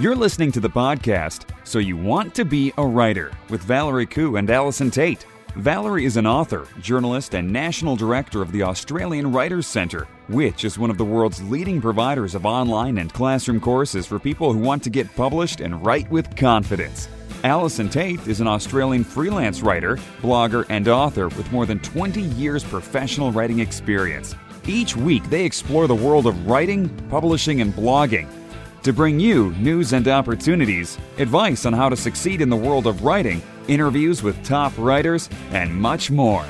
You're listening to the podcast, So You Want to Be a Writer, with Valerie Khoo and Allison Tait. Valerie is an author, journalist, and national director of the Australian Writers Centre, which is one of the world's leading providers of online and classroom courses for people who want to get published and write with confidence. Allison Tait is an Australian freelance writer, blogger, and author with more than 20 years professional writing experience. Each week, they explore the world of writing, publishing, and blogging to bring you news and opportunities, advice on how to succeed in the world of writing, interviews with top writers, and much more.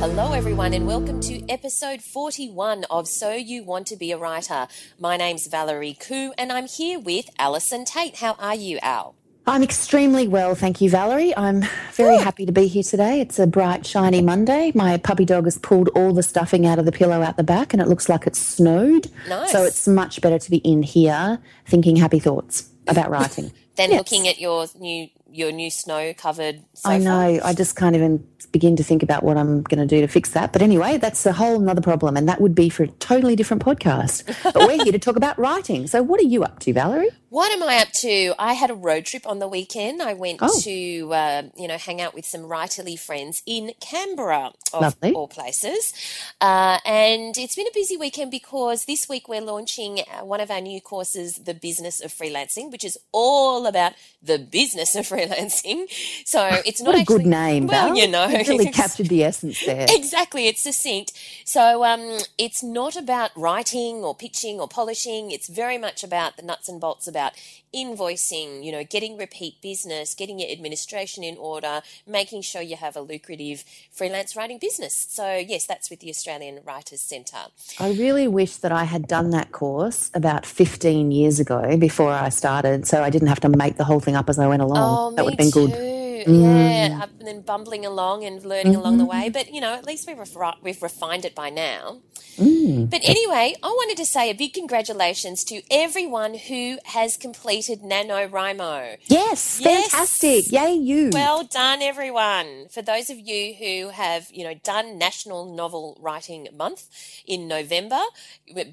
Hello, everyone, and welcome to episode 41 of So You Want to Be a Writer. My name's Valerie Khoo, and I'm here with Allison Tait. How are you, Al? I'm extremely well, thank you, Valerie. I'm very happy to be here today. It's a bright, shiny Monday. My puppy dog has pulled all the stuffing out of the pillow out the back, and it looks like it's snowed. Nice. So it's much better to be in here thinking happy thoughts about writing. Then Yes. looking at your new your new snow covered sofa. I know. I just can't even begin to think about what I'm going to do to fix that. But anyway, that's a whole nother problem, and that would be for a totally different podcast. But we're here to talk about writing. So, what are you up to, Valerie? What am I up to? I had a road trip on the weekend. I went Oh. to, uh, you know, hang out with some writerly friends in Canberra, of Lovely. all places. Uh, and it's been a busy weekend because this week we're launching uh, one of our new courses, The Business of Freelancing, which is all about the business of freelancing. So it's not a actually good name, Well, you know, You've really captured the essence there. Exactly, it's succinct. So um, it's not about writing or pitching or polishing. It's very much about the nuts and bolts about invoicing, you know, getting repeat business, getting your administration in order, making sure you have a lucrative freelance writing business. So yes, that's with the Australian Writers Centre. I really wish that I had done that course about 15 years ago before I started, so I didn't have to make the whole thing up as I went along. Oh, that would have been good. too. Mm. Yeah, I've been bumbling along and learning along the Mm-hmm. way, but you know, at least we've refi- we've refined it by now. Mm. But anyway, I wanted to say a big congratulations to everyone who has completed NaNoWriMo. Yes, Yes. fantastic. Yay, you. Well done, everyone. For those of you who have, you know, done National Novel Writing Month in November,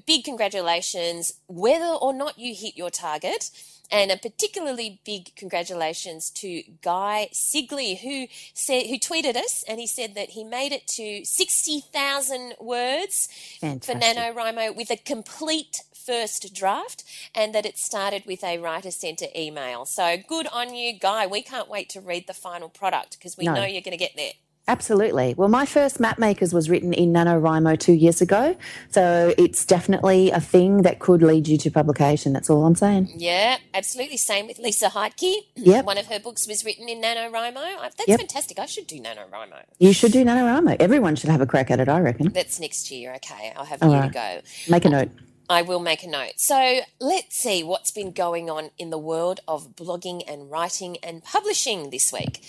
big congratulations, whether or not you hit your target. And a particularly big congratulations to Guy Sigley, who said, who tweeted us, and he said that he made it to sixty thousand words for Fantastic. NaNoWriMo with a complete first draft and that it started with a writer centre email. So good on you, Guy. We can't wait to read the final product because we No. know you're going to get there. Absolutely. Well, my first map makers was written in NaNoWriMo two years ago, so it's definitely a thing that could lead you to publication. That's all I'm saying. Yeah, absolutely. Same with Lisa Heidke. Yep. One of her books was written in NaNoWriMo. That's Yep. fantastic. I should do NaNoWriMo. You should do NaNoWriMo. Everyone should have a crack at it, I reckon. That's next year. Okay, I'll have a All year right. to go. Make a uh, note. I will make a note. So let's see what's been going on in the world of blogging and writing and publishing this week.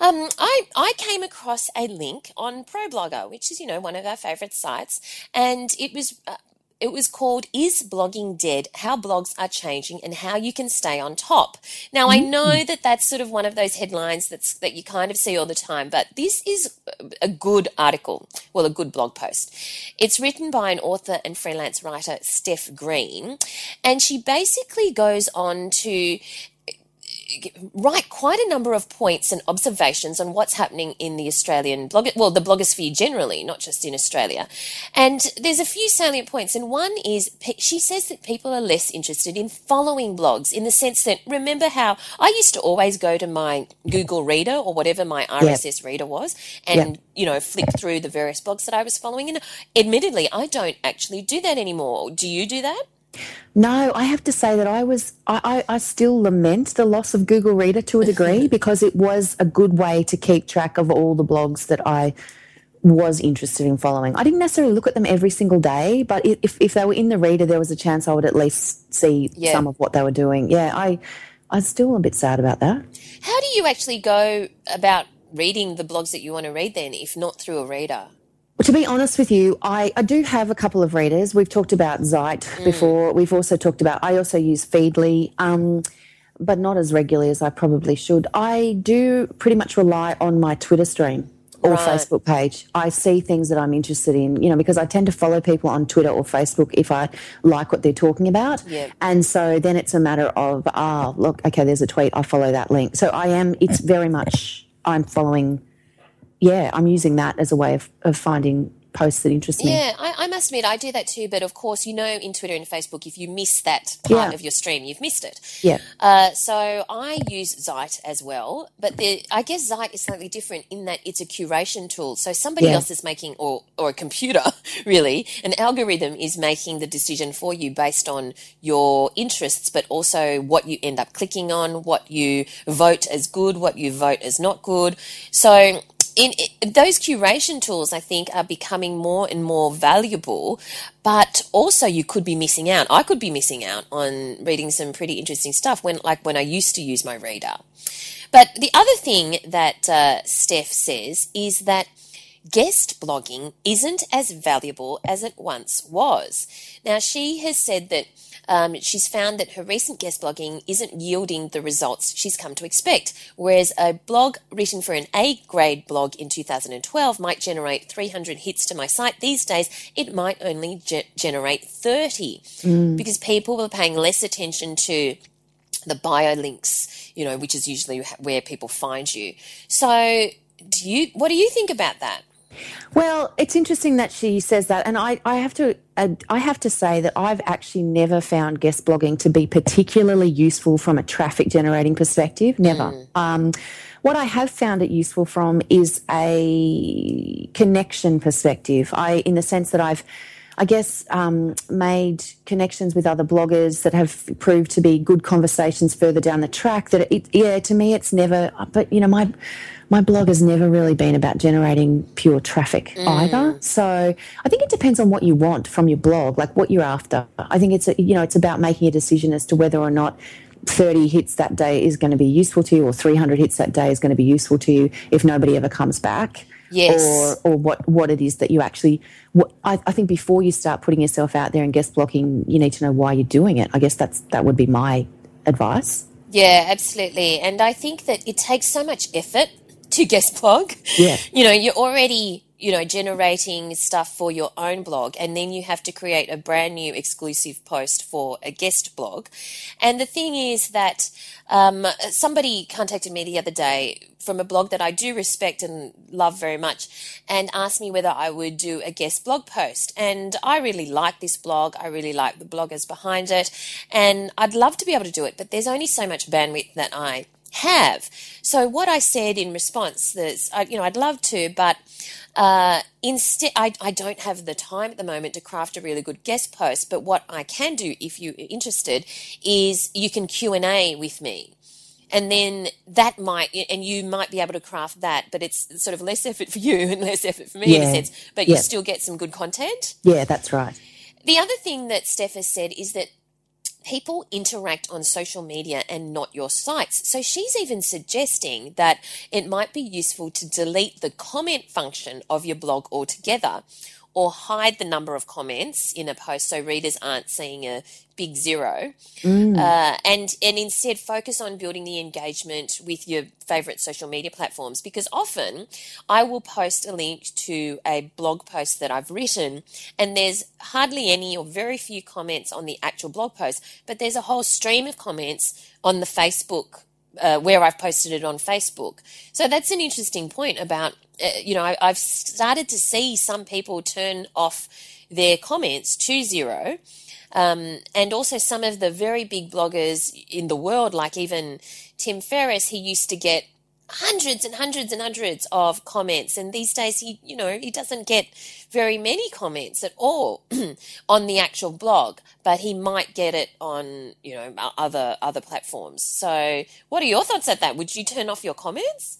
Um, I, I came across a link on ProBlogger, which is, you know, one of our favorite sites, and it was. Uh, it was called Is Blogging Dead? How Blogs Are Changing and How You Can Stay on Top. Now, I mm. know that that's sort of one of those headlines that's, that you kind of see all the time, but this is a good article, well, a good blog post. It's written by an author and freelance writer, Steph Green, and she basically goes on to write quite a number of points and observations on what's happening in the Australian blog, well, the blogosphere generally, not just in Australia. And there's a few salient points, and one is she says that people are less interested in following blogs in the sense that remember how I used to always go to my Google Reader or whatever my RSS reader was, and you know flip through the various blogs that I was following. And admittedly, I don't actually do that anymore. Do you do that? No, I have to say that I was, I, I, I still lament the loss of Google Reader to a degree because it was a good way to keep track of all the blogs that I was interested in following. I didn't necessarily look at them every single day, but if, if they were in the reader, there was a chance I would at least see Yeah. some of what they were doing. Yeah, I, I'm still a bit sad about that. How do you actually go about reading the blogs that you want to read then, if not through a reader? Well, to be honest with you, I, I do have a couple of readers. We've talked about Zite before. We've also talked about, I also use Feedly, um, but not as regularly as I probably should. I do pretty much rely on my Twitter stream. or Right. Facebook page. I see things that I'm interested in, you know, because I tend to follow people on Twitter or Facebook if I like what they're talking about. Yeah. And so then it's a matter of, ah, look, okay, there's a tweet, I follow that link. So I am, it's very much, I'm following, yeah, I'm using that as a way of, of finding posts that interest me. Yeah, I, I must admit, I do that too. But of course, you know, in Twitter and Facebook, if you miss that part Yeah. of your stream, you've missed it. Yeah. Uh, so I use Zite as well, but the, I guess Zite is slightly different in that it's a curation tool. So somebody Yeah. else is making, or or a computer, really, an algorithm is making the decision for you based on your interests, but also what you end up clicking on, what you vote as good, what you vote as not good. So in, in those curation tools, I think, are becoming more and more valuable, but also you could be missing out. I could be missing out on reading some pretty interesting stuff when, like, when I used to use my reader. But the other thing that uh, Steph says is that guest blogging isn't as valuable as it once was. Now, she has said that um, she's found that her recent guest blogging isn't yielding the results she's come to expect, whereas a blog written for an A grade blog in 2012 might generate 300 hits to my site. These days, it might only ge- generate 30 because people are paying less attention to the bio links, you know, which is usually where people find you. So, do you what do you think about that? Well, it's interesting that she says that, and I, I have to uh, I have to say that I've actually never found guest blogging to be particularly useful from a traffic generating perspective. Never. Um, what I have found it useful from is a connection perspective. I, in the sense that I've I guess, um, made connections with other bloggers that have proved to be good conversations further down the track. That it, yeah, to me, it's never. But you know, my my blog has never really been about generating pure traffic either. So I think it depends on what you want from your blog, like what you're after. I think it's a, you know it's about making a decision as to whether or not. 30 hits that day is going to be useful to you, or 300 hits that day is going to be useful to you if nobody ever comes back Yes. or or what what it is that you actually what I, I think before you start putting yourself out there and guest blogging you need to know why you're doing it i guess that's that would be my advice Yeah, absolutely. And I think that it takes so much effort to guest blog. Yeah. You know, you're already, you know, generating stuff for your own blog and then you have to create a brand new exclusive post for a guest blog. And the thing is that um, somebody contacted me the other day from a blog that I do respect and love very much and asked me whether I would do a guest blog post. And I really like this blog. I really like the bloggers behind it. And I'd love to be able to do it, but there's only so much bandwidth that I have. So what I said in response is, I, you know, I'd love to, but uh, instead, I, I don't have the time at the moment to craft a really good guest post. But what I can do, if you're interested, is you can Q and A with me. And then that might, and you might be able to craft that, but it's sort of less effort for you and less effort for me in a sense. But you Yeah. still get some good content. yeah that's right The other thing that Steph has said is that people interact on social media and not your sites. So she's even suggesting that it might be useful to delete the comment function of your blog altogether or hide the number of comments in a post so readers aren't seeing a big zero. Uh, and and instead focus on building the engagement with your favorite social media platforms because often I will post a link to a blog post that I've written and there's hardly any or very few comments on the actual blog post but there's a whole stream of comments on the Facebook uh, where I've posted it on Facebook. So that's an interesting point about, uh, you know, I, I've started to see some people turn off their comments to zero. Um, and also some of the very big bloggers in the world, like even Tim Ferriss, he used to get hundreds and hundreds and hundreds of comments. And these days he you know he doesn't get very many comments at all on the actual blog but he might get it on you know other other platforms. So what are your thoughts at that? Would you turn off your comments?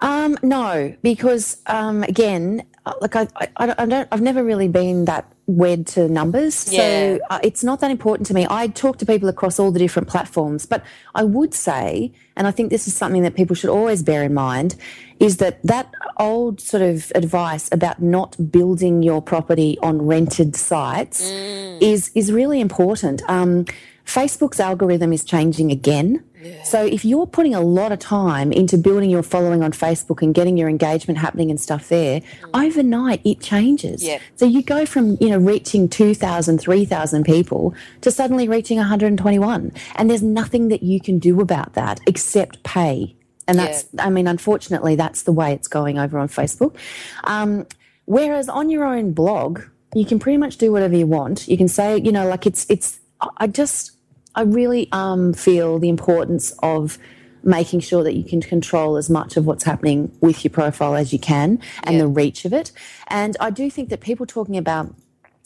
Um, no, because um, again, uh, like I, I, I don't, I've never really been that wed to numbers, Yeah. so uh, it's not that important to me. I talk to people across all the different platforms, but I would say, and I think this is something that people should always bear in mind, is that that old sort of advice about not building your property on rented sites is is really important. Um, Facebook's algorithm is changing again. So if you're putting a lot of time into building your following on Facebook and getting your engagement happening and stuff there, overnight it changes. Yeah. So you go from, you know, reaching 2,000, 3,000 people to suddenly reaching 121. And there's nothing that you can do about that except pay. And that's, I mean, unfortunately, that's the way it's going over on Facebook. Um, whereas on your own blog, you can pretty much do whatever you want. You can say, you know, like it's, it's, I just, I really um, feel the importance of making sure that you can control as much of what's happening with your profile as you can and Yeah. the reach of it. And I do think that people talking about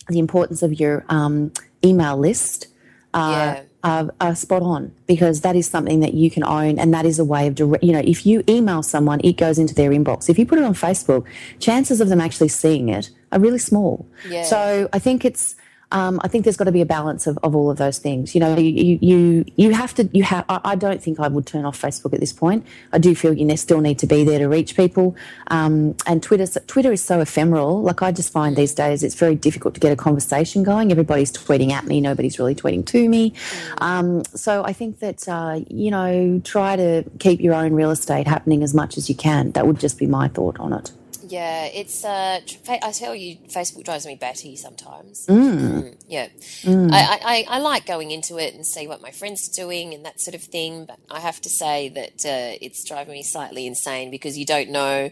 the importance of your um, email list uh, Yeah. are, are spot on because that is something that you can own and that is a way of direct, you know if you email someone it goes into their inbox if you put it on facebook chances of them actually seeing it are really small Yeah. so i think it's um, I think there's got to be a balance of, of all of those things. You know, you you you have to you have. I, I don't think I would turn off Facebook at this point. I do feel you still need to be there to reach people. Um, and Twitter Twitter is so ephemeral. Like I just find these days it's very difficult to get a conversation going. Everybody's tweeting at me. Nobody's really tweeting to me. Um, so I think that uh, you know try to keep your own real estate happening as much as you can. That would just be my thought on it. Yeah, it's. Uh, I tell you, Facebook drives me batty sometimes. Mm, yeah, I, I, I like going into it and see what my friends are doing and that sort of thing. But I have to say that uh, it's driving me slightly insane because you don't know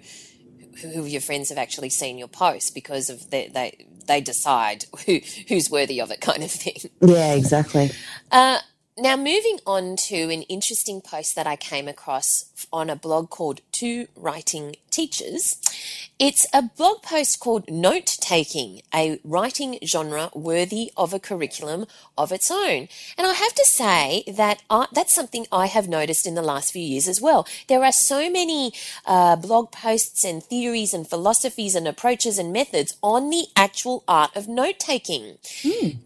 who, who your friends have actually seen your post because of the, they they decide who who's worthy of it, kind of thing. Yeah, exactly. Uh, now, moving on to an interesting post that I came across on a blog called Two Writing Teachers. It's a blog post called Note Taking, a writing genre worthy of a curriculum of its own. And I have to say that I, that's something I have noticed in the last few years as well. There are so many uh, blog posts and theories and philosophies and approaches and methods on the actual art of note taking.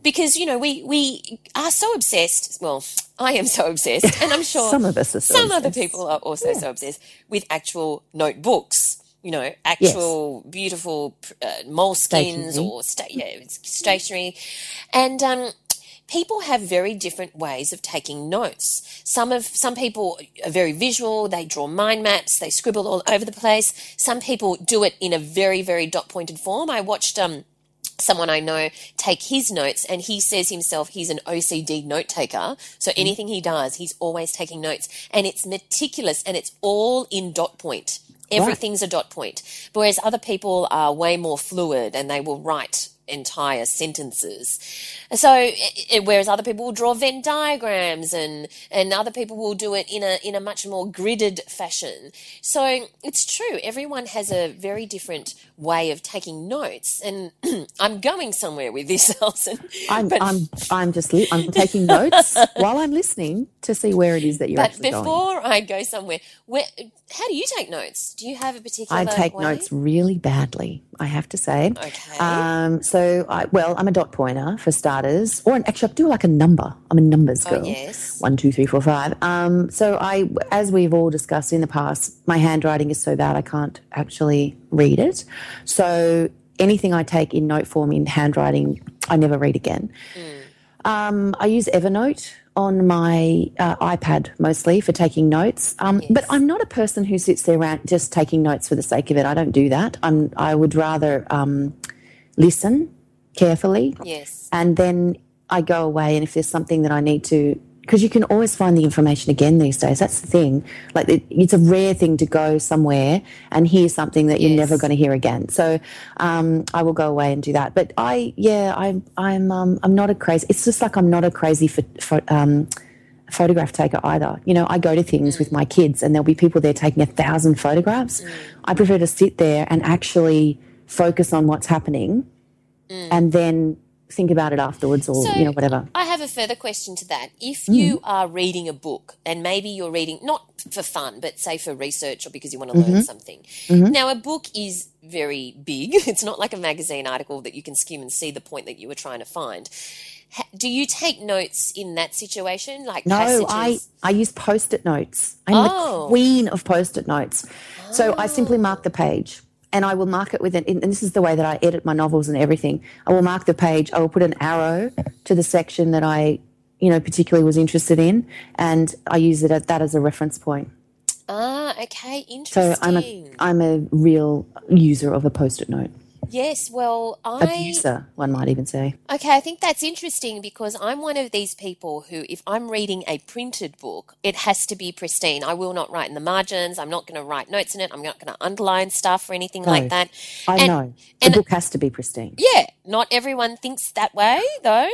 Because you know we we are so obsessed well i am so obsessed and i'm sure Some of us are so some other people are also so obsessed with actual notebooks you know actual beautiful uh, moleskins or sta- yeah, stationery and um people have very different ways of taking notes. Some of some people are very visual, they draw mind maps, they scribble all over the place. Some people do it in a very very dot pointed form. I watched um someone I know take his notes and he says himself he's an OCD note taker. So anything he does, he's always taking notes and it's meticulous and it's all in dot point. Everything's a dot point. Whereas other people are way more fluid and they will write entire sentences. So, i- i- whereas other people will draw Venn diagrams and, and other people will do it in a, in a much more gridded fashion. So it's true. Everyone has a very different way of taking notes. And I'm going somewhere with this, Alison. I'm, But- I'm, I'm just, li- I'm taking notes while I'm listening to see where it is that you're But actually going. before I go somewhere, where, how do you take notes? Do you have a particular I take way? notes really badly, I have to say. Okay. Um, so, I, well, I'm a dot pointer for starters, or an, actually, I do like a number. I'm a numbers girl. Oh, yes. One, two, three, four, five. Um, so, I, as we've all discussed in the past, my handwriting is so bad I can't actually read it. So, anything I take in note form in handwriting, I never read again. Um, I use Evernote on my uh, iPad mostly for taking notes. Um, But I'm not a person who sits there around just taking notes for the sake of it. I don't do that. I'm, I would rather um, listen carefully Yes. and then I go away. And if there's something that I need to, because you can always find the information again these days. That's the thing. Like it, it's a rare thing to go somewhere and hear something that you're Yes. never going to hear again. So um, I will go away and do that. But I, yeah, I'm, I'm, um, I'm not a crazy. It's just like I'm not a crazy for, for um, photograph taker either. You know, I go to things with my kids and there'll be people there taking a thousand photographs. I prefer to sit there and actually focus on what's happening and then think about it afterwards or, So, you know, whatever. I have a further question to that. If Mm-hmm. you are reading a book and maybe you're reading not for fun, but say for research or because you want to Mm-hmm. learn something. Now, a book is very big. It's not like a magazine article that you can skim and see the point that you were trying to find. do you take notes in that situation? Like No, passages? I, I use post it notes. I'm Oh. the queen of post it notes. So I simply mark the page and I will mark it with an, and this is the way that I edit my novels and everything. I will mark the page, I will put an arrow to the section that I, you know, particularly was interested in, and I use it at that as a reference point. Ah, okay, interesting. So. I'm a, I'm a real user of a post it note. Yes, well, I Abuser, one might even say. Okay, I think that's interesting because I'm one of these people who, if I'm reading a printed book, it has to be pristine. I will not write in the margins. I'm not going to write notes in it. I'm not going to underline stuff or anything like that. I And- know. The and- book has to be pristine. Yeah, not everyone thinks that way though,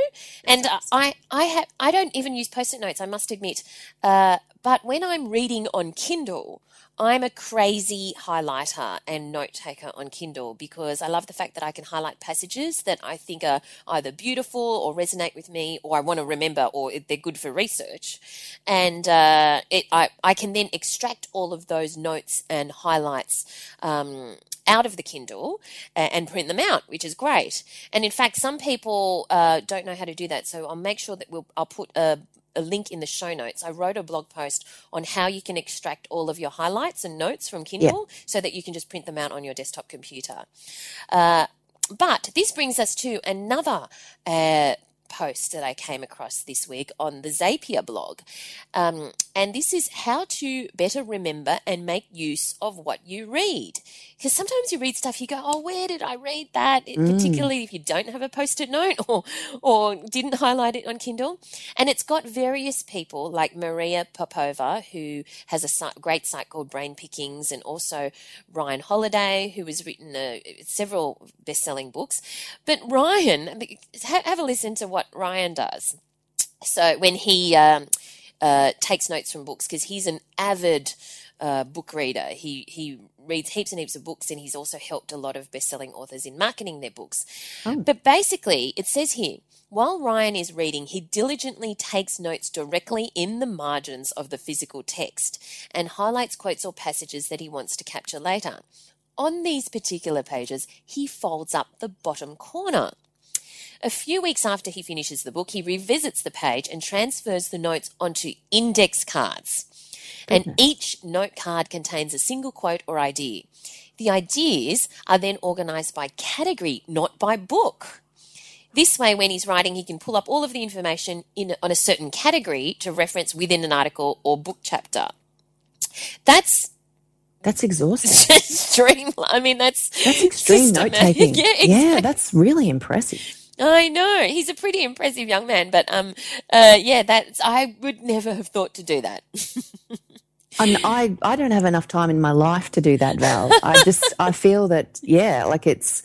and I I have I don't even use post-it notes. I must admit, uh, but when I'm reading on Kindle. I'm a crazy highlighter and note taker on Kindle because I love the fact that I can highlight passages that I think are either beautiful or resonate with me or I want to remember or they're good for research. And uh, it, I, I can then extract all of those notes and highlights um, out of the Kindle uh, and print them out, which is great. And in fact, some people uh, don't know how to do that. So I'll make sure that we'll, I'll put a a link in the show notes. I wrote a blog post on how you can extract all of your highlights and notes from Kindle so that you can just print them out on your desktop computer. Uh, but this brings us to another uh, post that I came across this week on the Zapier blog. Um, and this is how to better remember and make use of what you read. Because sometimes you read stuff, you go, oh, where did I read that? It- Particularly if you don't have a post it note or, or didn't highlight it on Kindle. And it's got various people like Maria Popova, who has a si- great site called Brain Pickings, and also Ryan Holiday, who has written uh, several best selling books. But Ryan, have a listen to what Ryan does. So when he um, uh, takes notes from books, because he's an avid uh, book reader, he he reads heaps and heaps of books, and he's also helped a lot of best-selling authors in marketing their books. But basically, it says here. While Ryan is reading, he diligently takes notes directly in the margins of the physical text and highlights quotes or passages that he wants to capture later. On these particular pages, he folds up the bottom corner. A few weeks after he finishes the book, he revisits the page and transfers the notes onto index cards. And mm-hmm. each note card contains a single quote or idea. The ideas are then organized by category, not by book. This way, when he's writing, he can pull up all of the information in on a certain category to reference within an article or book chapter. That's That's exhausting. extreme. I mean, that's That's extreme note taking. Yeah, yeah, that's really impressive. I know he's a pretty impressive young man, but um, uh, yeah, that's I would never have thought to do that. And I, I don't have enough time in my life to do that, Val. I just, I feel that, yeah, like it's,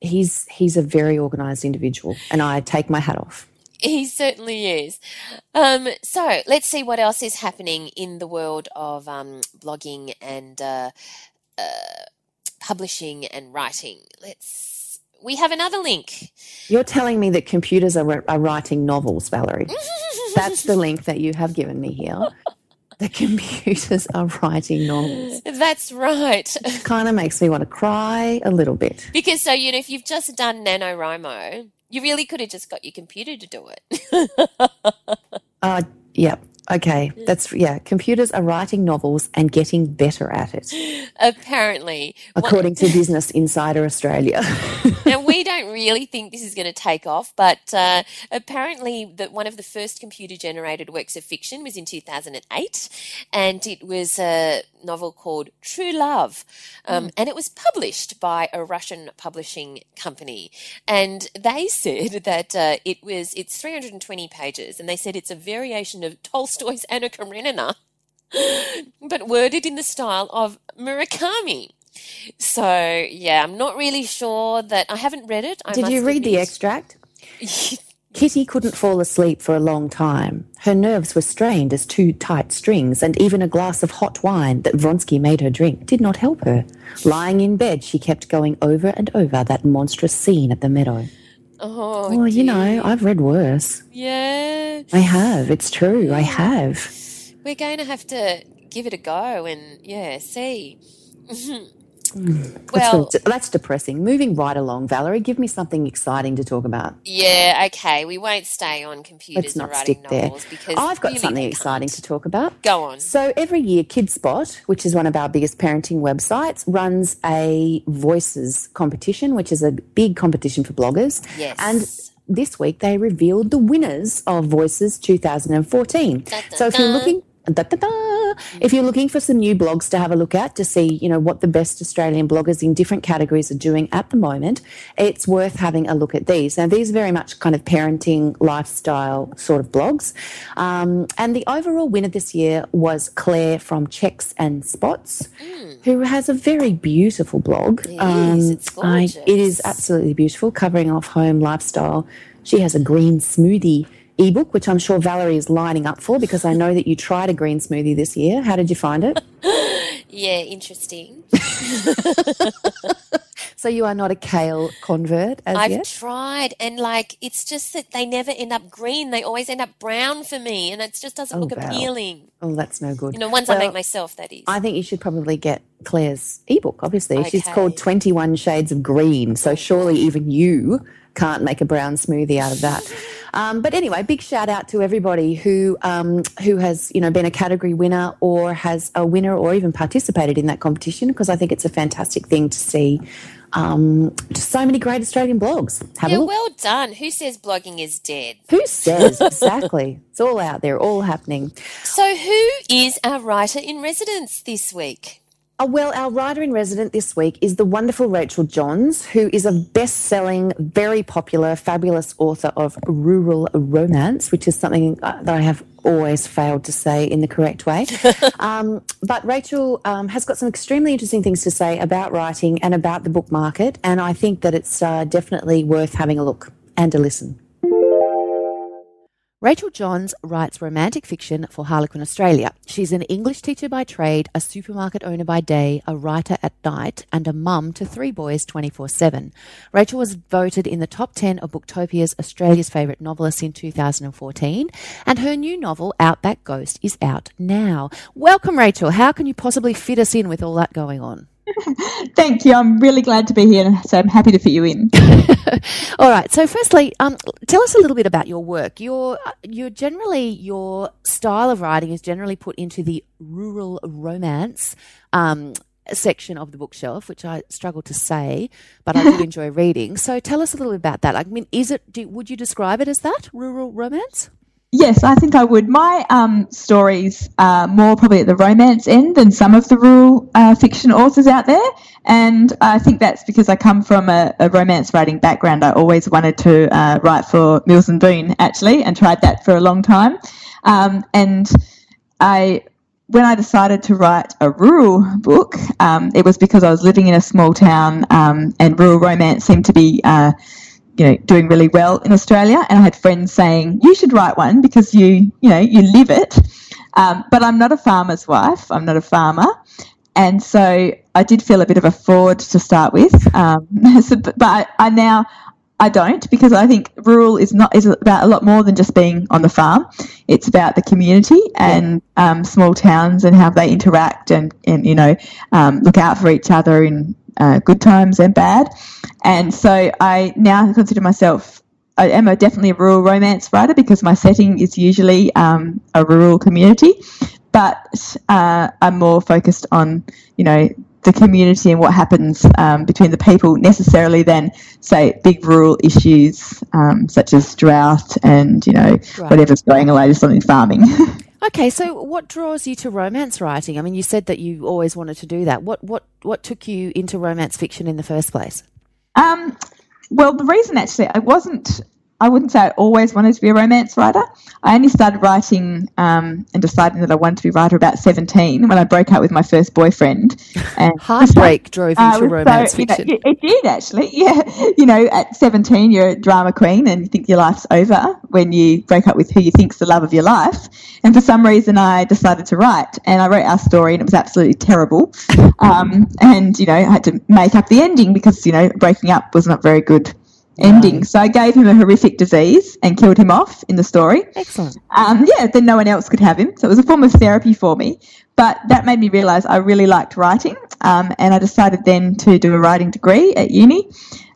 he's, he's a very organized individual and I take my hat off. He certainly is. Um, so let's see what else is happening in the world of um, blogging and uh, uh, publishing and writing. Let's. We have another link. You're telling me that computers are, are writing novels, Valerie. That's the link that you have given me here. The computers are writing novels. That's right. Kind of makes me want to cry a little bit. because so you know, if you've just done NaNoWriMo, you really could have just got your computer to do it. Uh, yeah. Okay. That's, yeah. Computers are writing novels and getting better at it, Apparently, What- according to Business Insider Australia. now really think this is going to take off, but uh, apparently that one of the first computer-generated works of fiction was in 2008, and it was a novel called True Love, um, and it was published by a Russian publishing company, and they said that uh, it was it's 320 pages, and they said it's a variation of Tolstoy's Anna Karenina. But worded in the style of Murakami. So yeah, I'm not really sure that I haven't read it. I Did you read the extract? Kitty couldn't fall asleep for a long time. Her nerves were strained as two tight strings, and even a glass of hot wine that Vronsky made her drink did not help her. Lying in bed, she kept going over and over that monstrous scene at the meadow. Oh, Well, you know, I've read worse. yeah. I have. It's true. I have. We're going to have to give it a go and yeah, see. Well, that's, that's depressing. Moving right along, Valerie, give me something exciting to talk about. yeah, okay. We won't stay on computers Let's and not writing stick there. because I've got really something exciting to talk about. Go on. So every year, KidSpot, which is one of our biggest parenting websites, runs a voices competition, which is a big competition for bloggers. Yes. And this week they revealed the winners of Voices 2014. Da, da, so if you're looking. If you're looking for some new blogs to have a look at to see, you know, what the best Australian bloggers in different categories are doing at the moment, it's worth having a look at these. Now, these are very much kind of parenting, lifestyle sort of blogs. Um, and the overall winner this year was Claire from Checks and Spots, who has a very beautiful blog. It is. It's I- it is absolutely beautiful, covering off home lifestyle. She has a green smoothie ebook, which I'm sure Valerie is lining up for because I know that you tried a green smoothie this year. How did you find it? Yeah, interesting. So you are not a kale convert as I've yet? tried, and like it's just that they never end up green; they always end up brown for me, and it just doesn't Oh, look Val. appealing. Oh, that's no good. You know, ones I make myself, that is. I think you should probably get Claire's ebook, obviously. She's called 21 Shades of Green. So surely even you can't make a brown smoothie out of that. Um, but anyway, big shout out to everybody who um, who has you know been a category winner or has a winner or even participated in that competition because I think it's a fantastic thing to see. Um, just so many great Australian blogs. Have yeah, well done. Who says blogging is dead? Who says exactly? it's all out there, all happening. So, who is our writer in residence this week? Uh, well, our writer in resident this week is the wonderful Rachel Johns, who is a best selling, very popular, fabulous author of rural romance, which is something uh, that I have always failed to say in the correct way. um, but Rachel um, has got some extremely interesting things to say about writing and about the book market, and I think that it's uh, definitely worth having a look and a listen. Rachel Johns writes romantic fiction for Harlequin Australia. She's an English teacher by trade, a supermarket owner by day, a writer at night, and a mum to three boys 24 7. Rachel was voted in the top 10 of Booktopia's Australia's favourite novelists in 2014, and her new novel, Outback Ghost, is out now. Welcome, Rachel. How can you possibly fit us in with all that going on? Thank you. I'm really glad to be here, so I'm happy to fit you in. All right. So, firstly, um, tell us a little bit about your work. Your, you're generally your style of writing is generally put into the rural romance um, section of the bookshelf, which I struggle to say, but I do enjoy reading. So, tell us a little bit about that. I mean, is it? Do, would you describe it as that rural romance? Yes, I think I would. My um, stories are more probably at the romance end than some of the rural uh, fiction authors out there. And I think that's because I come from a, a romance writing background. I always wanted to uh, write for Mills and Boon, actually, and tried that for a long time. Um, and I when I decided to write a rural book, um, it was because I was living in a small town um, and rural romance seemed to be, uh, you know, doing really well in Australia. And I had friends saying, "You should write one because you, you know, you live it." Um, but I'm not a farmer's wife. I'm not a farmer, and so I did feel a bit of a fraud to start with. Um, so, but I, I now I don't because I think rural is not is about a lot more than just being on the farm. It's about the community and um, small towns and how they interact and and you know um, look out for each other in uh, good times and bad. And so I now consider myself. I am a, definitely a rural romance writer because my setting is usually um, a rural community, but uh, I'm more focused on you know the community and what happens um, between the people necessarily than say big rural issues um, such as drought and you know Right. whatever's going on latest on in farming. Okay, so what draws you to romance writing? I mean, you said that you always wanted to do that. What what what took you into romance fiction in the first place? Um, well, the reason actually I wasn't, I wouldn't say I always wanted to be a romance writer. I only started writing um, and deciding that I wanted to be a writer about 17 when I broke up with my first boyfriend. And Heartbreak drove you Uh, to romance so- you know, fiction. it, it did actually, yeah. You know, at 17, you're a drama queen and you think your life's over when you break up with who you think's the love of your life. And for some reason, I decided to write and I wrote our story and it was absolutely terrible. Um, and, you know, I had to make up the ending because, you know, breaking up was not very good ending. So I gave him a horrific disease and killed him off in the story Excellent. um, yeah, then no one else could have him. So it was a form of therapy for me. But that made me realize I really liked writing. Um, and I decided then to do a writing degree at uni.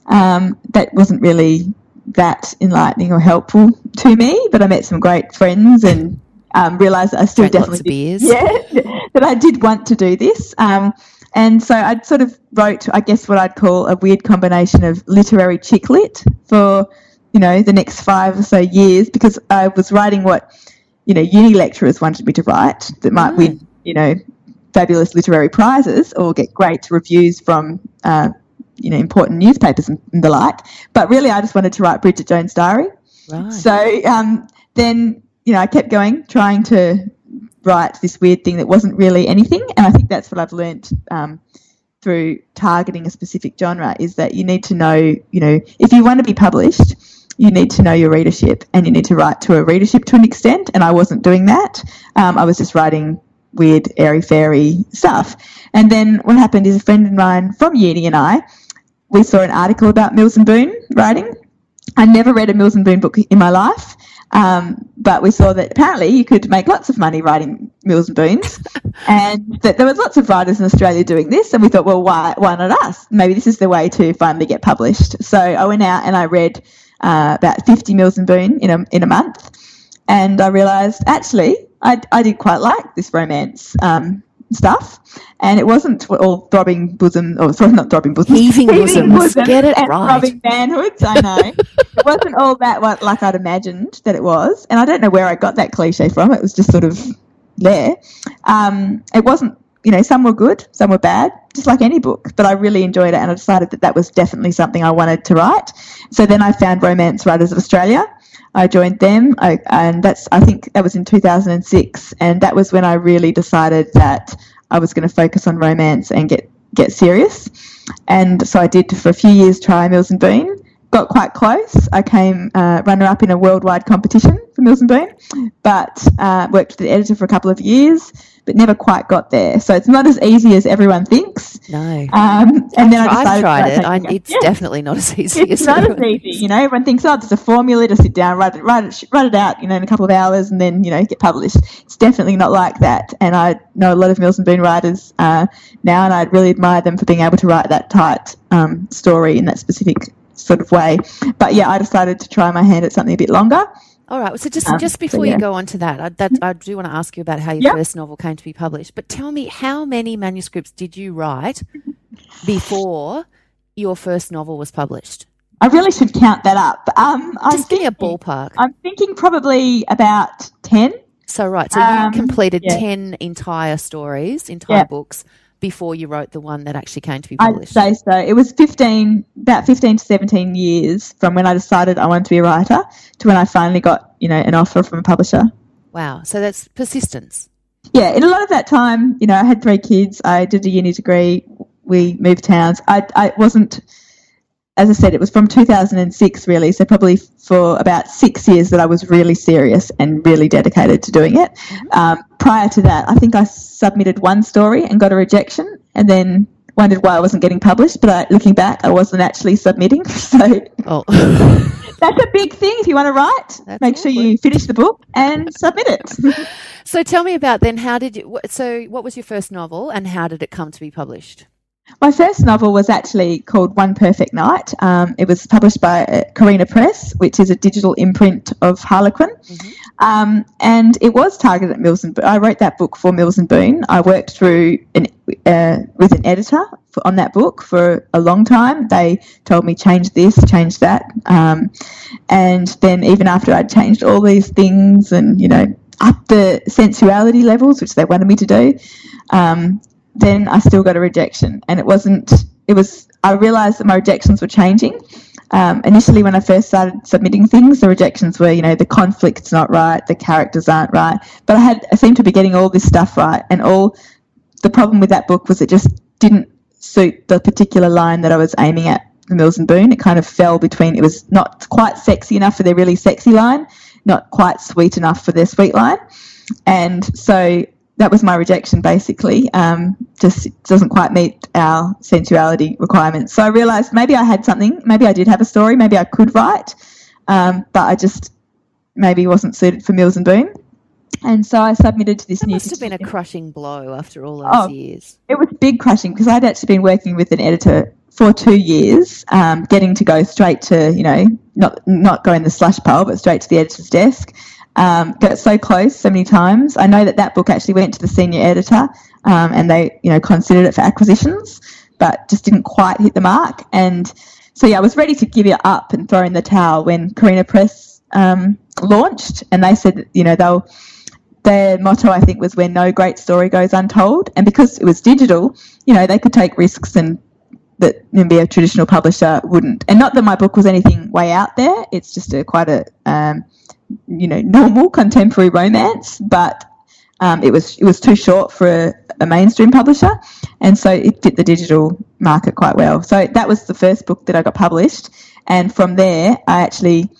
Um, that wasn't really that enlightening or helpful to me, but I met some great friends and um, realised I still Drank definitely beers. yeah, that I did want to do this. And so I sort of wrote, I guess, what I'd call a weird combination of literary chick lit for, you know, the next five or so years because I was writing what, you know, uni lecturers wanted me to write that might win, you know, fabulous literary prizes or get great reviews from, uh, you know, important newspapers and, and the like. But really, I just wanted to write Bridget Jones' Diary. Right. So um, then, you know, I kept going, trying to write this weird thing that wasn't really anything. And I think that's what I've learned um, through targeting a specific genre is that you need to know, you know, if you want to be published, you need to know your readership and you need to write to a readership to an extent. And I wasn't doing that. Um, I was just writing weird, airy fairy stuff. And then what happened is a friend of mine from uni and I, we saw an article about Mills and Boon writing. I never read a Mills and Boon book in my life, um, but we saw that apparently you could make lots of money writing Mills and Boons, and that there was lots of writers in Australia doing this. And we thought, well, why why not us? Maybe this is the way to finally get published. So I went out and I read uh, about fifty Mills and Boon in a in a month, and I realised actually I I did quite like this romance. Um, stuff. And it wasn't all throbbing bosom or sorry not throbbing bosom. Heaving bosoms. Get it and right. throbbing manhoods I know. It wasn't all that what, like I'd imagined that it was. And I don't know where I got that cliche from. It was just sort of there. Um, it wasn't you know some were good some were bad just like any book but I really enjoyed it and I decided that that was definitely something I wanted to write so then I found Romance Writers of Australia I joined them, I, and that's I think that was in 2006, and that was when I really decided that I was going to focus on romance and get get serious. And so I did for a few years try Mills and Boon. Got quite close. I came uh, runner up in a worldwide competition for Mills and Boon, but uh, worked with the editor for a couple of years, but never quite got there. So it's not as easy as everyone thinks. No. Um, and then I I've decided tried it. I, it's Yeah definitely not as easy it's as not as easy, you know. Everyone thinks, oh, there's a formula to sit down, write it, write it, write it out, you know, in a couple of hours, and then you know get published. It's definitely not like that. And I know a lot of Mills and Boon writers uh, now, and I really admire them for being able to write that tight um, story in that specific sort of way. But yeah, I decided to try my hand at something a bit longer. All right. So just Um, just so before yeah. you go on to that, I, that, I do want to ask you about how your Yeah. first novel came to be published. But tell me, how many manuscripts did you write before your first novel was published? I really should count that up. Um, I'm Just give me a ballpark. I'm thinking probably about ten. So right. So um, you completed yeah. ten entire stories, entire Yeah. books before you wrote the one that actually came to be published? I'd say so. It was 15, about 15 to 17 years from when I decided I wanted to be a writer to when I finally got, you know, an offer from a publisher. wow. So that's persistence. Yeah, in a lot of that time, you know, I had three kids. I did a uni degree. We moved towns. I, I wasn't, as I said, it was from 2006 really. So probably for about six years that I was really serious and really dedicated to doing it. Um, prior to that, I think I submitted one story and got a rejection, and then wondered why I wasn't getting published. But I, looking back, I wasn't actually submitting. So Oh, that's a big thing if you want to write. That's make sure you finish the book and submit it. so tell me about then. How did you? So what was your first novel, and how did it come to be published? My first novel was actually called One Perfect Night. Um, it was published by uh, Carina Press, which is a digital imprint of Harlequin. Um, and it was targeted at Mills and Boon. I wrote that book for Mills and Boon. I worked through an, uh, with an editor for, on that book for a long time. They told me change this, change that, um, and then even after I'd changed all these things and you know up the sensuality levels, which they wanted me to do, um, then I still got a rejection. And it wasn't, it was, I realized that my rejections were changing. Um, initially, when I first started submitting things, the rejections were, you know, the conflict's not right, the characters aren't right. But I had, I seemed to be getting all this stuff right. And all, the problem with that book was it just didn't suit the particular line that I was aiming at for Mills and Boon. It kind of fell between, it was not quite sexy enough for their really sexy line, not quite sweet enough for their sweet line. And so that was my rejection basically. Um, just doesn't quite meet our sensuality requirements. So I realized maybe I had something, maybe I did have a story, maybe I could write, um, but I just maybe wasn't suited for Mills and Boon. And so I submitted to this That new. must have been a crushing blow after all those Oh. years. It was big crushing because I'd actually been working with an editor for two years, um, getting to go straight to you know not not go in the slush pile, but straight to the editor's desk. Um, got so close so many times. I know that that book actually went to the senior editor, um, and they you know considered it for acquisitions, but just didn't quite hit the mark. And so yeah, I was ready to give it up and throw in the towel when Carina Press um, launched, and they said you know they'll their motto, I think, was where no great story goes untold. And because it was digital, you know, they could take risks and that maybe a traditional publisher wouldn't. And not that my book was anything way out there. It's just a quite a, um, you know, normal contemporary romance, but um, it was it was too short for a, a mainstream publisher, and so it fit the digital market quite well. So that was the first book that I got published, and from there I actually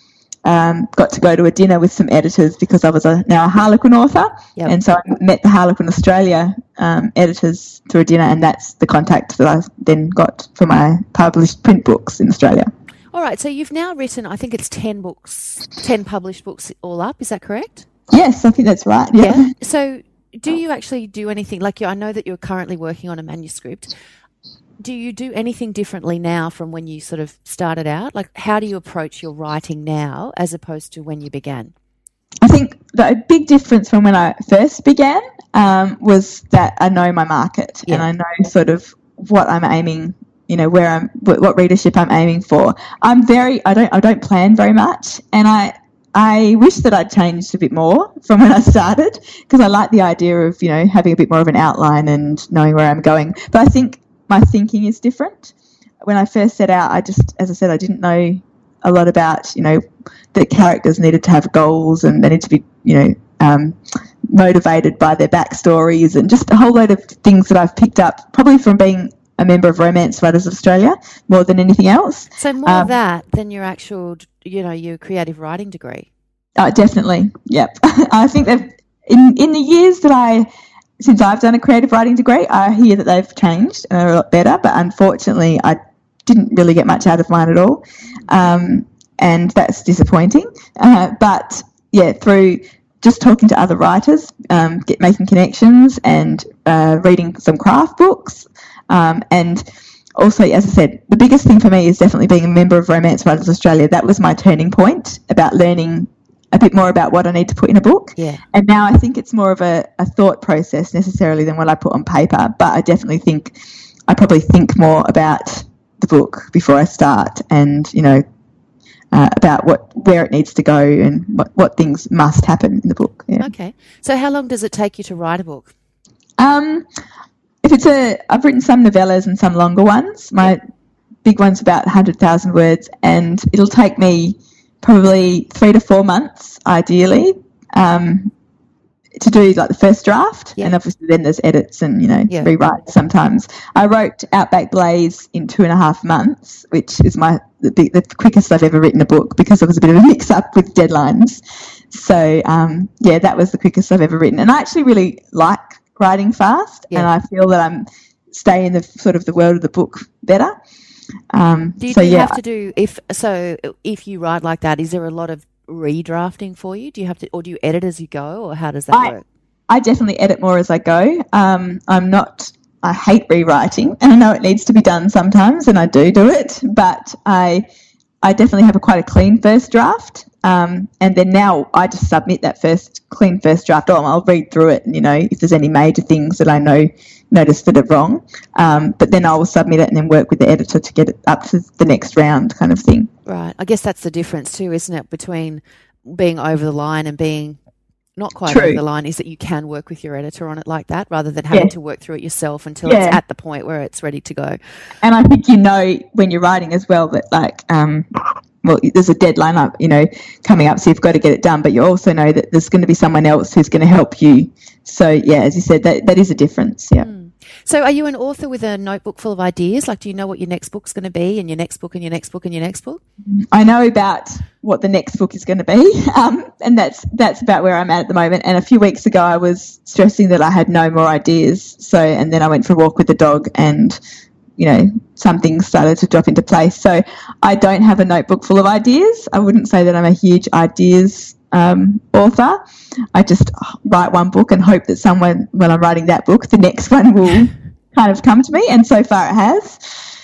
um, got to go to a dinner with some editors because I was a, now a Harlequin author, Yep. and so I met the Harlequin Australia um, editors through a dinner, and that's the contact that I then got for my published print books in Australia. All right, so you've now written, I think it's 10 books, 10 published books all up, is that correct? Yes, I think that's right. Yeah. So do you actually do anything, like you, I know that you're currently working on a manuscript. Do you do anything differently now from when you sort of started out? Like, how do you approach your writing now as opposed to when you began? I think the a big difference from when I first began um, was that I know my market and I know sort of what I'm aiming, you know, where I'm, what, readership I'm aiming for. I'm very, I don't, I don't plan very much, and I, I wish that I'd changed a bit more from when I started because I like the idea of, you know, having a bit more of an outline and knowing where I'm going. But I think my thinking is different. When I first set out, I just, as I said, I didn't know a lot about, you know, the characters needed to have goals and they need to be, you know, um, motivated by their backstories and just a whole load of things that I've picked up probably from being a member of Romance Writers Australia more than anything else. So more Um, of that than your actual, you know, your creative writing degree. Uh, definitely, yep. I think that in in the years that I since I've done a creative writing degree, I hear that they've changed and are a lot better. But unfortunately, I didn't really get much out of mine at all, um, and that's disappointing. Uh, but yeah, through just talking to other writers, um, get making connections, and uh, reading some craft books, um, and also, as I said, the biggest thing for me is definitely being a member of Romance Writers Australia. That was my turning point about learning a bit more about what I need to put in a book. Yeah. And now I think it's more of a, a thought process necessarily than what I put on paper. But I definitely think I probably think more about the book before I start and, you know, uh, about what where it needs to go and what, what things must happen in the book. Yeah. Okay. So how long does it take you to write a book? Um, if it's a, I've written some novellas and some longer ones. My big one's about 100,000 words, and it'll take me probably three to four months, ideally, um, to do like the first draft. Yeah. And obviously, then there's edits and, you know, Yeah. rewrites sometimes. I wrote Outback Blaze in two and a half months, which is my the, the quickest I've ever written a book because there was a bit of a mix up with deadlines. So, um, yeah, that was the quickest I've ever written. And I actually really like writing fast, and I feel that I'm stay in the sort of the world of the book better. Um, Do you, so do you yeah, have to do if so if you write like that? Is there a lot of redrafting for you? Do you have to, or do you edit as you go, or how does that I- work? I definitely edit more as I go. Um, I'm not. I hate rewriting, and I know it needs to be done sometimes, and I do do it. But I, I definitely have a quite a clean first draft, um, and then now I just submit that first clean first draft. Oh, I'll read through it, and you know if there's any major things that I know notice that are wrong. Um, but then I will submit it and then work with the editor to get it up to the next round, kind of thing. Right. I guess that's the difference too, isn't it, between being over the line and being not quite True. over the line is that you can work with your editor on it like that rather than having Yeah. to work through it yourself until Yeah. it's at the point where it's ready to go. and I think you know when you're writing as well that like um well there's a deadline up you know coming up so you've got to get it done but you also know that there's going to be someone else who's going to help you so yeah as you said that that is a difference yeah So are you an author with a notebook full of ideas? Like do you know what your next book's going to be and your next book and your next book and your next book? I know about what the next book is going to be um and that's that's about where I'm at at the moment and a few weeks ago I was stressing that I had no more ideas so and then I went for a walk with the dog and you know, some things started to drop into place. So I don't have a notebook full of ideas. I wouldn't say that I'm a huge ideas um, author. I just write one book and hope that someone, when I'm writing that book, the next one will kind of come to me. And so far it has.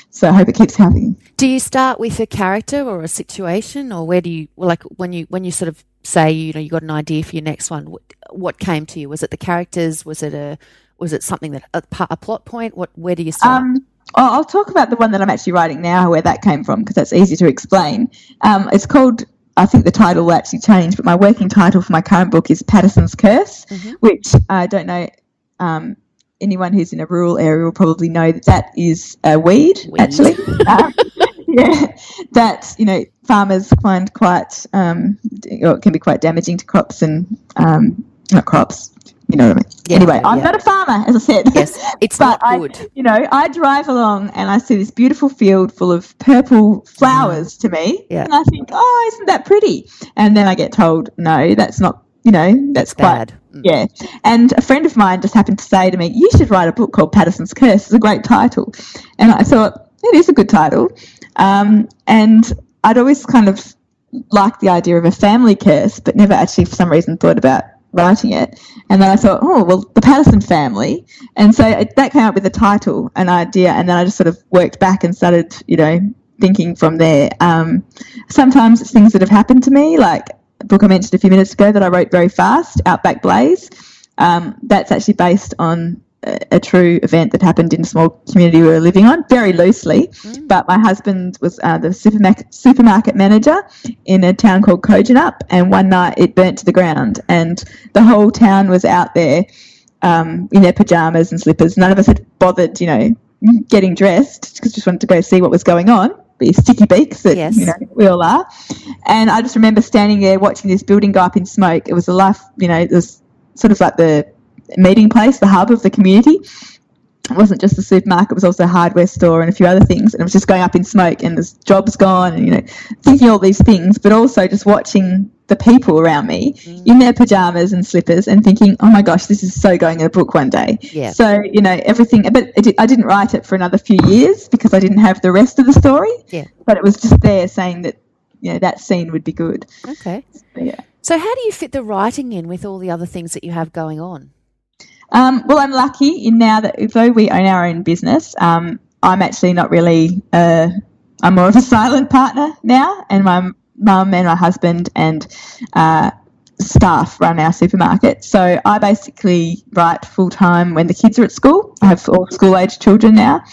So I hope it keeps happening. Do you start with a character or a situation, or where do you like when you when you sort of say you know you got an idea for your next one? What, what came to you? Was it the characters? Was it a was it something that a, a plot point? What where do you start? Um, I'll talk about the one that I'm actually writing now, where that came from, because that's easy to explain. Um, it's called I think the title will actually change, but my working title for my current book is Patterson's Curse, mm-hmm. which I don't know. Um, anyone who's in a rural area will probably know that that is a weed, weed. actually. um, yeah, that you know farmers find quite um, or can be quite damaging to crops and um, not crops. You know what I mean? Yeah, anyway, I'm not a farmer, as I said. Yes, it's but not good. I, you know, I drive along and I see this beautiful field full of purple flowers mm. to me, yeah. and I think, oh, isn't that pretty? And then I get told, no, that's not. You know, that's, that's quite bad. Mm. Yeah. And a friend of mine just happened to say to me, You should write a book called Patterson's Curse. It's a great title. And I thought, It is a good title. Um, and I'd always kind of liked the idea of a family curse, but never actually, for some reason, thought about writing it. And then I thought, oh, well, the Patterson family. And so it, that came up with a title, an idea. And then I just sort of worked back and started, you know, thinking from there. Um, sometimes it's things that have happened to me, like a book I mentioned a few minutes ago that I wrote very fast, Outback Blaze. Um, that's actually based on a, true event that happened in a small community we were living on, very loosely. Mm. But my husband was uh, the supermarket, supermarket manager in a town called Kojonup, and one night it burnt to the ground, and the whole town was out there um, in their pajamas and slippers. None of us had bothered, you know, getting dressed because just wanted to go see what was going on. Be sticky beaks that yes. you know we all are, and I just remember standing there watching this building go up in smoke. It was a life, you know, it was sort of like the meeting place, the hub of the community. It wasn't just the supermarket; it was also a hardware store and a few other things. And it was just going up in smoke, and there's jobs gone, and you know, thinking all these things, but also just watching the people around me mm. in their pajamas and slippers, and thinking, "Oh my gosh, this is so going in a book one day." Yeah. So you know, everything. But it, I didn't write it for another few years because I didn't have the rest of the story. Yeah. But it was just there saying that you know that scene would be good. Okay. So, yeah. So how do you fit the writing in with all the other things that you have going on? Um, well, I'm lucky in now that though we own our own business, um, I'm actually not really. Uh, I'm more of a silent partner now, and my mum and my husband and uh, staff run our supermarket. So I basically write full time when the kids are at school. I have all school age children now.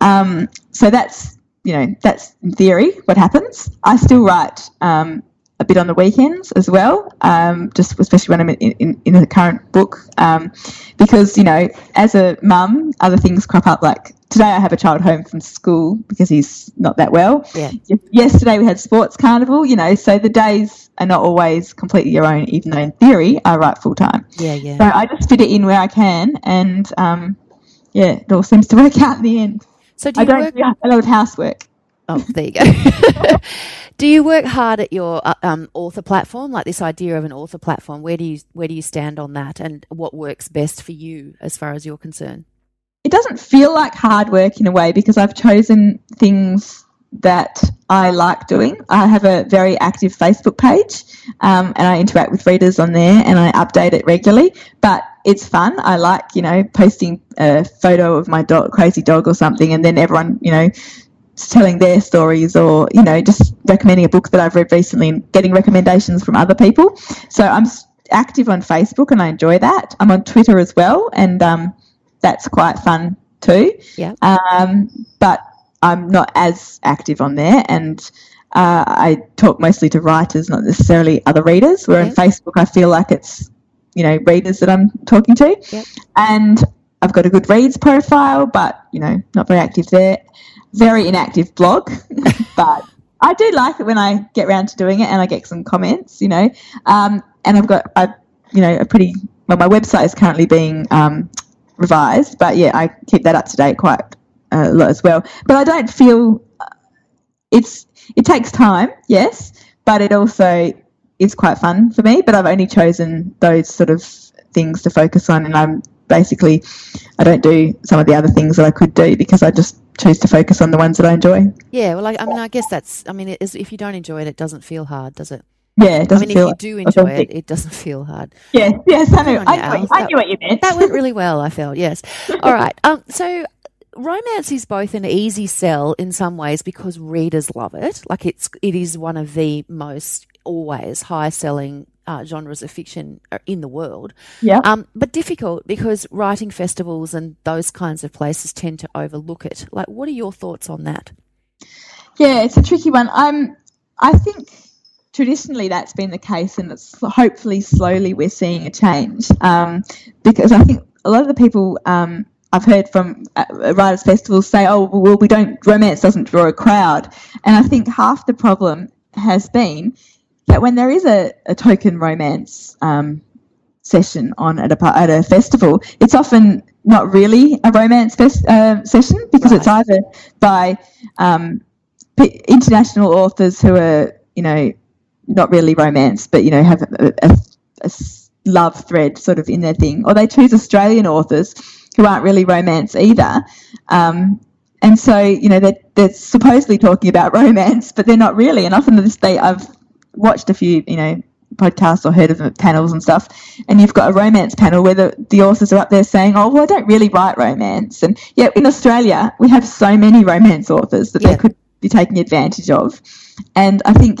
Um, so that's you know that's in theory what happens. I still write um, a bit on the weekends as well, um, just especially when I'm in, in, in the current book, um, because, you know, as a mum, other things crop up. Like today, I have a child home from school because he's not that well. Yeah. Yesterday, we had sports carnival, you know, so the days are not always completely your own, even though in theory, I write full time. Yeah, yeah. So I just fit it in where I can, and um, yeah, it all seems to work out in the end. So do I don't work- do a lot of housework. Oh, there you go. do you work hard at your uh, um, author platform, like this idea of an author platform? Where do you where do you stand on that, and what works best for you as far as you're concerned? It doesn't feel like hard work in a way because I've chosen things that I like doing. I have a very active Facebook page, um, and I interact with readers on there, and I update it regularly. But it's fun. I like, you know, posting a photo of my dog, crazy dog or something, and then everyone, you know, telling their stories or you know just recommending a book that I've read recently and getting recommendations from other people. So I'm active on Facebook and I enjoy that. I'm on Twitter as well and um, that's quite fun too. Yeah. Um, but I'm not as active on there and uh, I talk mostly to writers, not necessarily other readers. Where yeah. on Facebook, I feel like it's you know readers that I'm talking to, yeah. and I've got a Goodreads profile, but you know not very active there very inactive blog, but I do like it when I get around to doing it and I get some comments, you know. Um, and I've got a, you know, a pretty well. My website is currently being um, revised, but yeah, I keep that up to date quite a lot as well. But I don't feel uh, it's it takes time, yes, but it also is quite fun for me. But I've only chosen those sort of things to focus on, and I'm basically I don't do some of the other things that I could do because I just choose to focus on the ones that I enjoy. Yeah, well, I, I mean, I guess that's. I mean, if you don't enjoy it, it doesn't feel hard, does it? Yeah, it I doesn't mean, if you do enjoy it, it doesn't feel hard. Yes, yes, I know. I knew, what, I That- knew what you meant. That went really well, I felt, yes. All right. Um, so romance is both an easy sell in some ways because readers love it. Like it's it is one of the most always high selling uh, genres of fiction uh, in the world. Yeah. Um, but difficult because writing festivals and those kinds of places tend to overlook it. Like, what are your thoughts on that? Yeah, it's a tricky one. I'm. I think traditionally that's been the case, and it's hopefully slowly we're seeing a change. Um, because I think a lot of the people um, I've heard from uh, writers festivals say, "Oh, well, we don't romance doesn't draw a crowd," and I think half the problem has been that when there is a, a token romance um, session on at a at a festival, it's often not really a romance fest, uh, session because it's either by um, p- international authors who are you know not really romance, but you know have a love thread sort of in their thing, or they choose Australian authors who aren't really romance either. Um, and so, you know, they're, they're supposedly talking about romance, but they're not really. And often I've watched a few, you know, podcasts or heard of panels and stuff, and you've got a romance panel where the, the authors are up there saying, "Oh, well, I don't really write romance," and yet in Australia we have so many romance authors that Yeah. they could be taking advantage of, and I think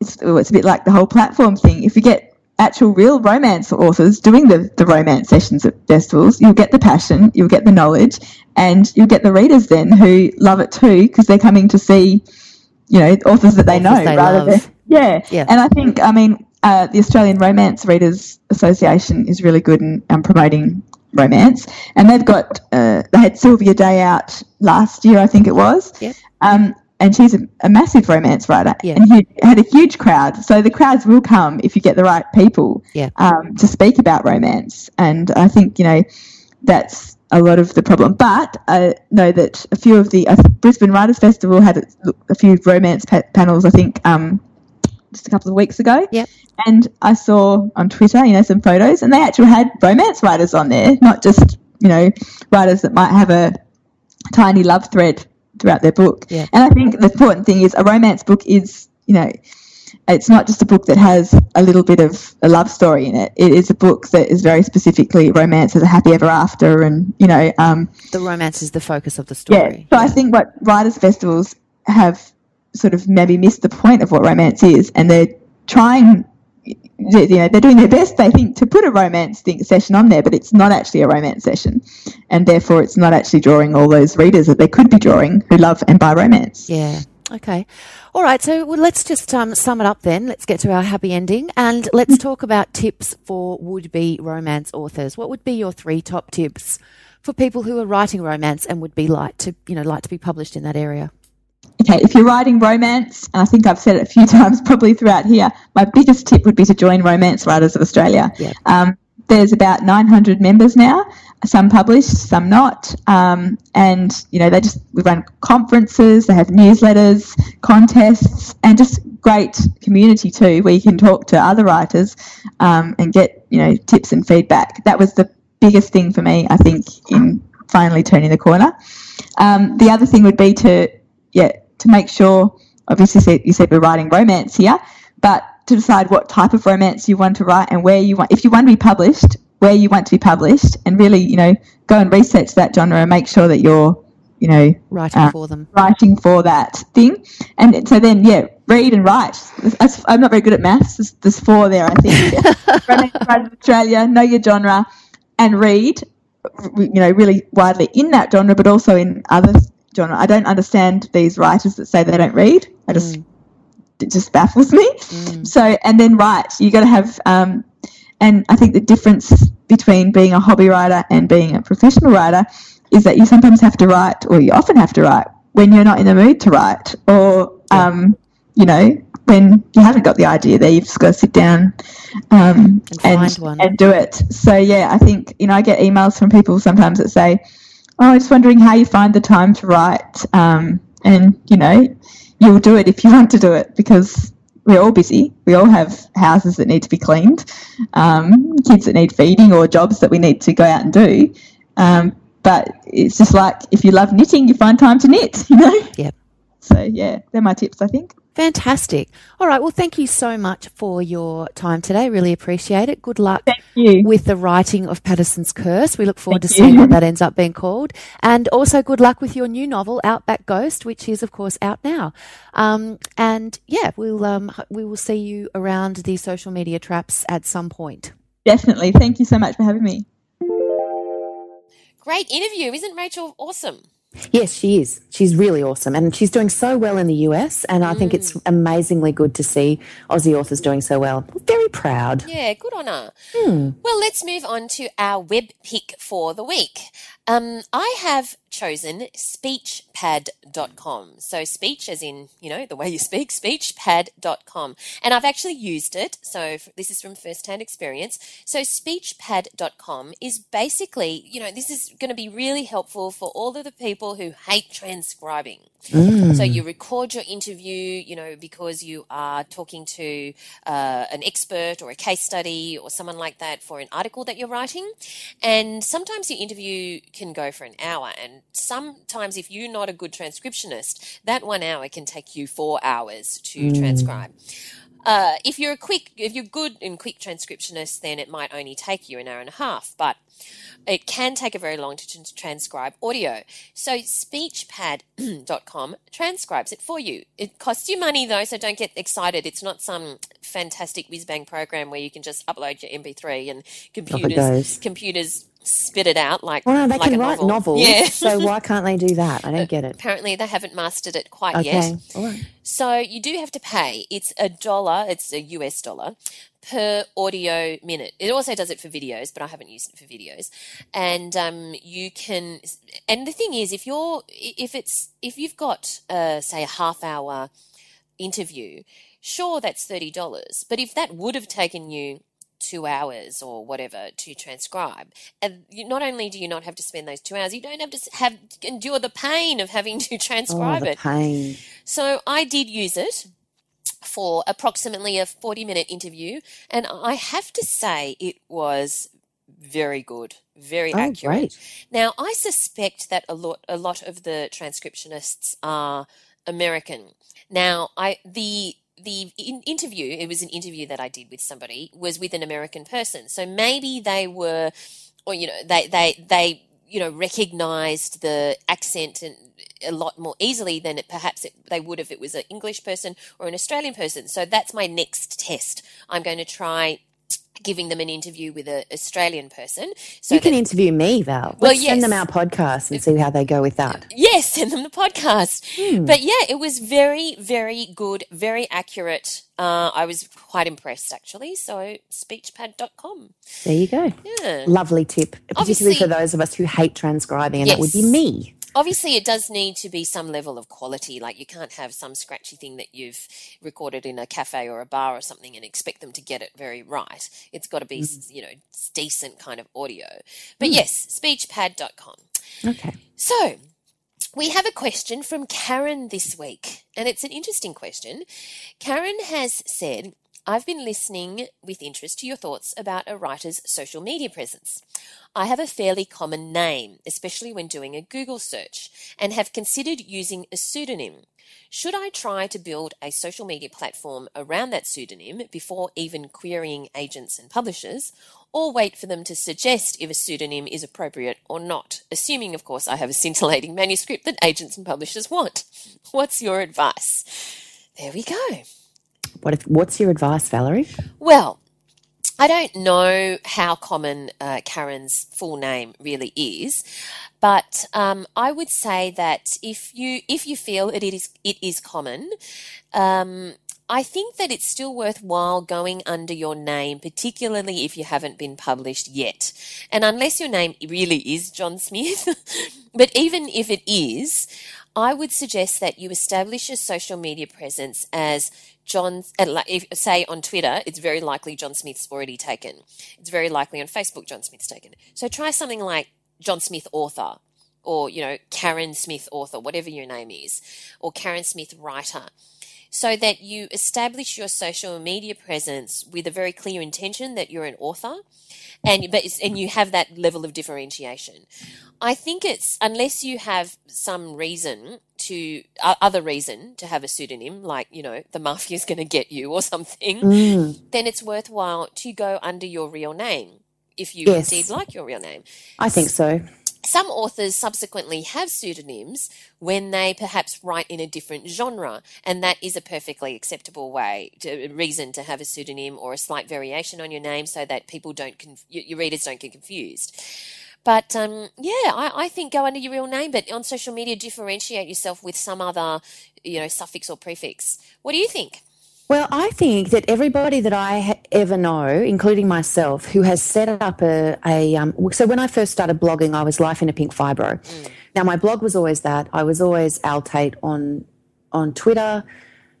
it's, well, it's a bit like the whole platform thing. If you get actual real romance authors doing the, the romance sessions at festivals, you'll get the passion, you'll get the knowledge, and you'll get the readers then who love it too because they're coming to see, you know, authors that they Authors know they rather love. than yeah. Yeah. And I think I mean uh, the Australian Romance Readers Association is really good in um, promoting romance, and they've got uh, they had Sylvia Day out last year, I think it was. Yep. Um, and she's a, a massive romance writer Yeah. and hu- had a huge crowd. So the crowds will come if you get the right people Yeah. um, to speak about romance. And I think, you know, that's a lot of the problem. But I know that a few of the uh, Brisbane Writers Festival had a, a few romance pa- panels, I think, um, just a couple of weeks ago. Yep. And I saw on Twitter, you know, some photos, and they actually had romance writers on there, not just, you know, writers that might have a tiny love thread throughout their book. Yeah. And I think the important thing is a romance book is, you know, it's not just a book that has a little bit of a love story in it. It is a book that is very specifically romance as a happy ever after, and you know, um, The romance is the focus of the story. yeah. story. So I think what writers' festivals have sort of maybe missed the point of what romance is, and they're trying. You know, they're doing their best, they think, to put a romance thing, session on there, but it's not actually a romance session, and therefore it's not actually drawing all those readers that they could be drawing who love and buy romance. Yeah. Okay. All right. So well, let's just um, sum it up then. Let's get to our happy ending and let's talk about tips for would be romance authors. What would be your three top tips for people who are writing romance and would be like to, you know, like to be published in that area? Okay, if you're writing romance, and I think I've said it a few times probably throughout here, my biggest tip would be to join Romance Writers of Australia. Yeah. Um, there's about 900 members now, some published, some not. Um, and, you know, they just, we run conferences, they have newsletters, contests, and just great community too, where you can talk to other writers um, and get, you know, tips and feedback. That was the biggest thing for me, I think, in finally turning the corner. Um, the other thing would be to, yeah, to make sure, obviously you said we're writing romance here, but to decide what type of romance you want to write and where you want, if you want to be published, where you want to be published, and really, you know, go and research that genre and make sure that you're, you know, Writing Uh, for them. writing for that thing. And so then, yeah, read and write. I'm not very good at maths. There's, there's four there, I think. Romance Writers Australia, know your genre, and read, you know, really widely in that genre, but also in other genre. I don't understand these writers that say they don't read. I just, it just baffles me. So, and then write. You got to have, um, and I think the difference between being a hobby writer and being a professional writer is that you sometimes have to write, or you often have to write when you're not in the mood to write, or um, you know, when you haven't got the idea there, you've just got to sit down um, And find one. and do it. So yeah, I think you know I get emails from people sometimes that say, "Oh, I was wondering how you find the time to write," um, and you know, you'll do it if you want to do it because we're all busy. We all have houses that need to be cleaned, um, kids that need feeding, or jobs that we need to go out and do. Um, but it's just like if you love knitting, you find time to knit. You know. Yep. So yeah, they're my tips. I think. Fantastic. All right. Well, thank you so much for your time today. Really appreciate it. Good luck with the writing of Patterson's Curse. We look forward Thank to seeing you. what that ends up being called. And also good luck with your new novel, Outback Ghost, which is, of course, out now. Um, and yeah, we'll, um, we will see you around the social media traps at some point. Definitely. Thank you so much for having me. Great interview. Isn't Rachel awesome? Yes, she is. She's really awesome. And she's doing so well in the US. And I think it's amazingly good to see Aussie authors doing so well. Very proud. Yeah, good on her. Well, let's move on to our web pick for the week. Um, I have chosen speechpad.com. So speech as in, you know, the way you speak, speechpad.com. And I've actually used it. So this is from first-hand experience. So speechpad.com is basically, you know, this is going to be really helpful for all of the people who hate transcribing. So you record your interview, you know, because you are talking to uh, an expert or a case study or someone like that for an article that you're writing. And sometimes your interview can go for an hour. And sometimes, if you're not a good transcriptionist, that one hour can take you four hours to transcribe. Uh, if you're a quick, if you're good and quick transcriptionist, then it might only take you an hour and a half. But it can take a very long time to transcribe audio. So speechpad.com transcribes it for you. It costs you money though, so don't get excited. It's not some fantastic whiz bang program where you can just upload your MP3 and computers computers spit it out like Well, no, they like can a write novel. novels. Yeah. so why can't they do that? I don't get it. Apparently they haven't mastered it quite yet. Okay. All right. So you do have to pay. It's a dollar, it's a US dollar per audio minute. It also does it for videos, but I haven't used it for videos. And um, you can, and the thing is, if you're, if it's, if you've got, uh, say, a half hour interview, sure, that's $30. But if that would have taken you two hours or whatever to transcribe. And you, not only do you not have to spend those two hours, you don't have to have endure the pain of having to Oh, transcribe the it. pain. So I did use it for approximately a 40 minute interview, and I have to say it was very good, very Oh, accurate. great. Now, I suspect that a lot a lot of the transcriptionists are American. Now, I the the in- interview, it was an interview that I did with somebody, was with an American person. So maybe they were or you know, they they they you know recognized the accent and a lot more easily than it perhaps it, they would if it was an English person or an Australian person. So that's my next test. I'm going to try giving them an interview with an Australian person. So you can that- interview me, Val. Let's Well, send them our podcast and see how they go with that. Yes, send them the podcast. Hmm. But yeah, it was very, very good, very accurate. Uh, I was quite impressed actually. So speechpad.com. There you go. Yeah. Lovely tip, particularly Obviously- for those of us who hate transcribing, and that would be me. Obviously, it does need to be some level of quality. Like you can't have some scratchy thing that you've recorded in a cafe or a bar or something and expect them to get it very right. It's got to be, Mm. you know, decent kind of audio. But yes, speechpad.com. Okay. So, we have a question from Karen this week, and it's an interesting question. Karen has said, I've been listening with interest to your thoughts about a writer's social media presence. I have a fairly common name, especially when doing a Google search, and have considered using a pseudonym. Should I try to build a social media platform around that pseudonym before even querying agents and publishers, or wait for them to suggest if a pseudonym is appropriate or not, assuming, of course, I have a scintillating manuscript that agents and publishers want? What's your advice? There we go. What if, what's your advice, Valerie? Well, I don't know how common uh, Karen's full name really is, but um, I would say that if you if you feel that it is it is common, um, I think that it's still worthwhile going under your name, particularly if you haven't been published yet, and unless your name really is John Smith. but even if it is, I would suggest that you establish a social media presence as John, uh, if, say on Twitter, it's very likely John Smith's already taken. It's very likely on Facebook John Smith's taken. So try something like John Smith author, or you know Karen Smith author, whatever your name is, or Karen Smith writer, so that you establish your social media presence with a very clear intention that you're an author, and but and you have that level of differentiation. I think it's unless you have some reason to uh, other reason to have a pseudonym, like you know the mafia's going to get you or something, Mm, then it's worthwhile to go under your real name if you Yes. indeed like your real name. I think so. Some authors subsequently have pseudonyms when they perhaps write in a different genre, and that is a perfectly acceptable way, to, reason to have a pseudonym or a slight variation on your name so that people don't, conf- your readers don't get confused. But um, yeah, I, I think go under your real name, but on social media, differentiate yourself with some other, you know, suffix or prefix. What do you think? Well, I think that everybody that I ha- ever know, including myself, who has set up a, a um, so when I first started blogging, I was Life in a Pink Fibro. Now, my blog was always that. I was always Al Tait on on Twitter,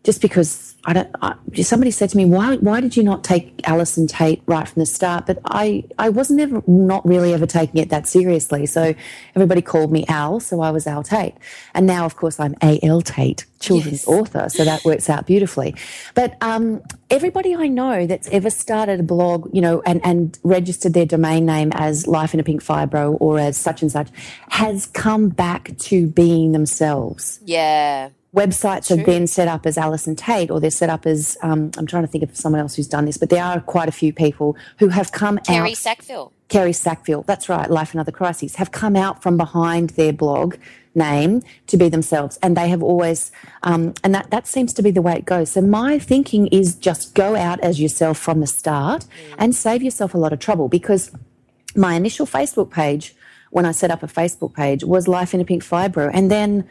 just because I don't. I, somebody said to me, "Why why did you not take Allison Tait right from the start?" But I I wasn't ever not really ever taking it that seriously. So everybody called me Al, so I was Al Tait, and now of course I'm A L Tait, children's Yes. author. So that works out beautifully. But um, everybody I know that's ever started a blog, you know, and and registered their domain name as Life in a Pink Fibro or as such and such, has come back to being themselves Yeah. Websites have been set up as Allison Tait or they're set up as um, I'm trying to think of someone else who's done this, but there are quite a few people who have come Terry out. Sackville. Kerri Sackville, that's right, Life and Other Crises, have come out from behind their blog name to be themselves, and they have always, um, and that that seems to be the way it goes. So my thinking is just go out as yourself from the start and save yourself a lot of trouble because my initial Facebook page, when I set up a Facebook page, was Life in a Pink Fibro. And then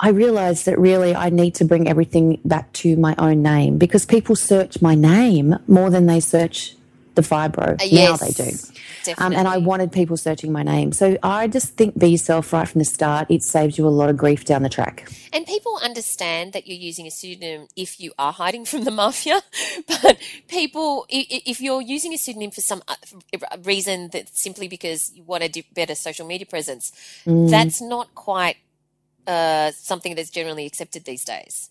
I realized that really I need to bring everything back to my own name because people search my name more than they search the fibro. Uh, Now yes, they do. Um, and I wanted people searching my name. So I just think be yourself right from the start. It saves you a lot of grief down the track. And people understand that you're using a pseudonym if you are hiding from the mafia. But people, if you're using a pseudonym for some uh, reason that simply because you want a better social media presence, Mm. that's not quite uh, something that's generally accepted these days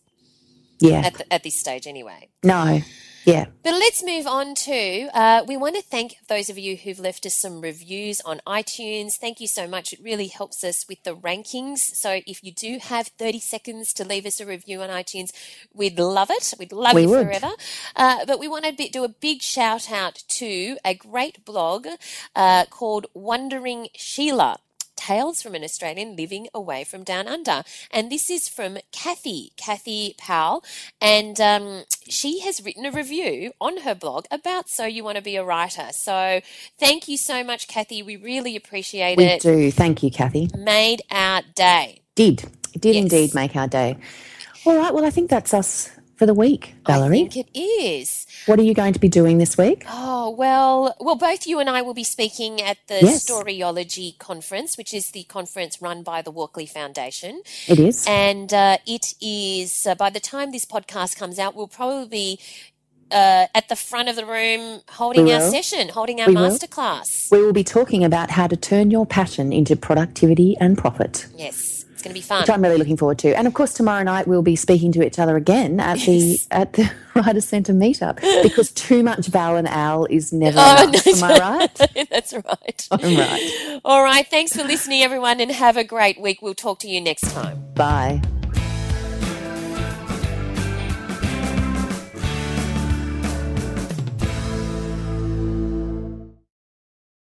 Yeah. at, the, at this stage, anyway. no. Yeah. But let's move on to. Uh, we want to thank those of you who've left us some reviews on iTunes. Thank you so much. It really helps us with the rankings. So if you do have 30 seconds to leave us a review on iTunes, we'd love it. We'd love We you would. forever. Uh, but we want to be, do a big shout out to a great blog uh, called Wondering Sheila. Tales from an Australian living away from down under. And this is from Kathy, Kathy Powell. And um, she has written a review on her blog about So You Want to Be a Writer. So thank you so much, Kathy. We really appreciate We it. We do. Thank you, Kathy. Made our day. Did. It did Yes. indeed make our day. All right. Well, I think that's us for the week, I Valerie. think it is. What are you going to be doing this week? Oh, well, well, both you and I will be speaking at the Yes. Storyology Conference, which is the conference run by the Walkley Foundation. It is. And uh, it is, uh, by the time this podcast comes out, we'll probably be uh, at the front of the room holding our session, holding our We will. masterclass. we will be talking about how to turn your passion into productivity and profit, Yes, it's going to be fun. which I'm really looking forward to. And of course, tomorrow night we'll be speaking to each other again at the Yes. at the Writer Centre meetup because too much Val and Al is never Oh, enough. no, Am I right? That's right. I'm right. All right. Thanks for listening, everyone, and have a great week. We'll talk to you next time. Bye.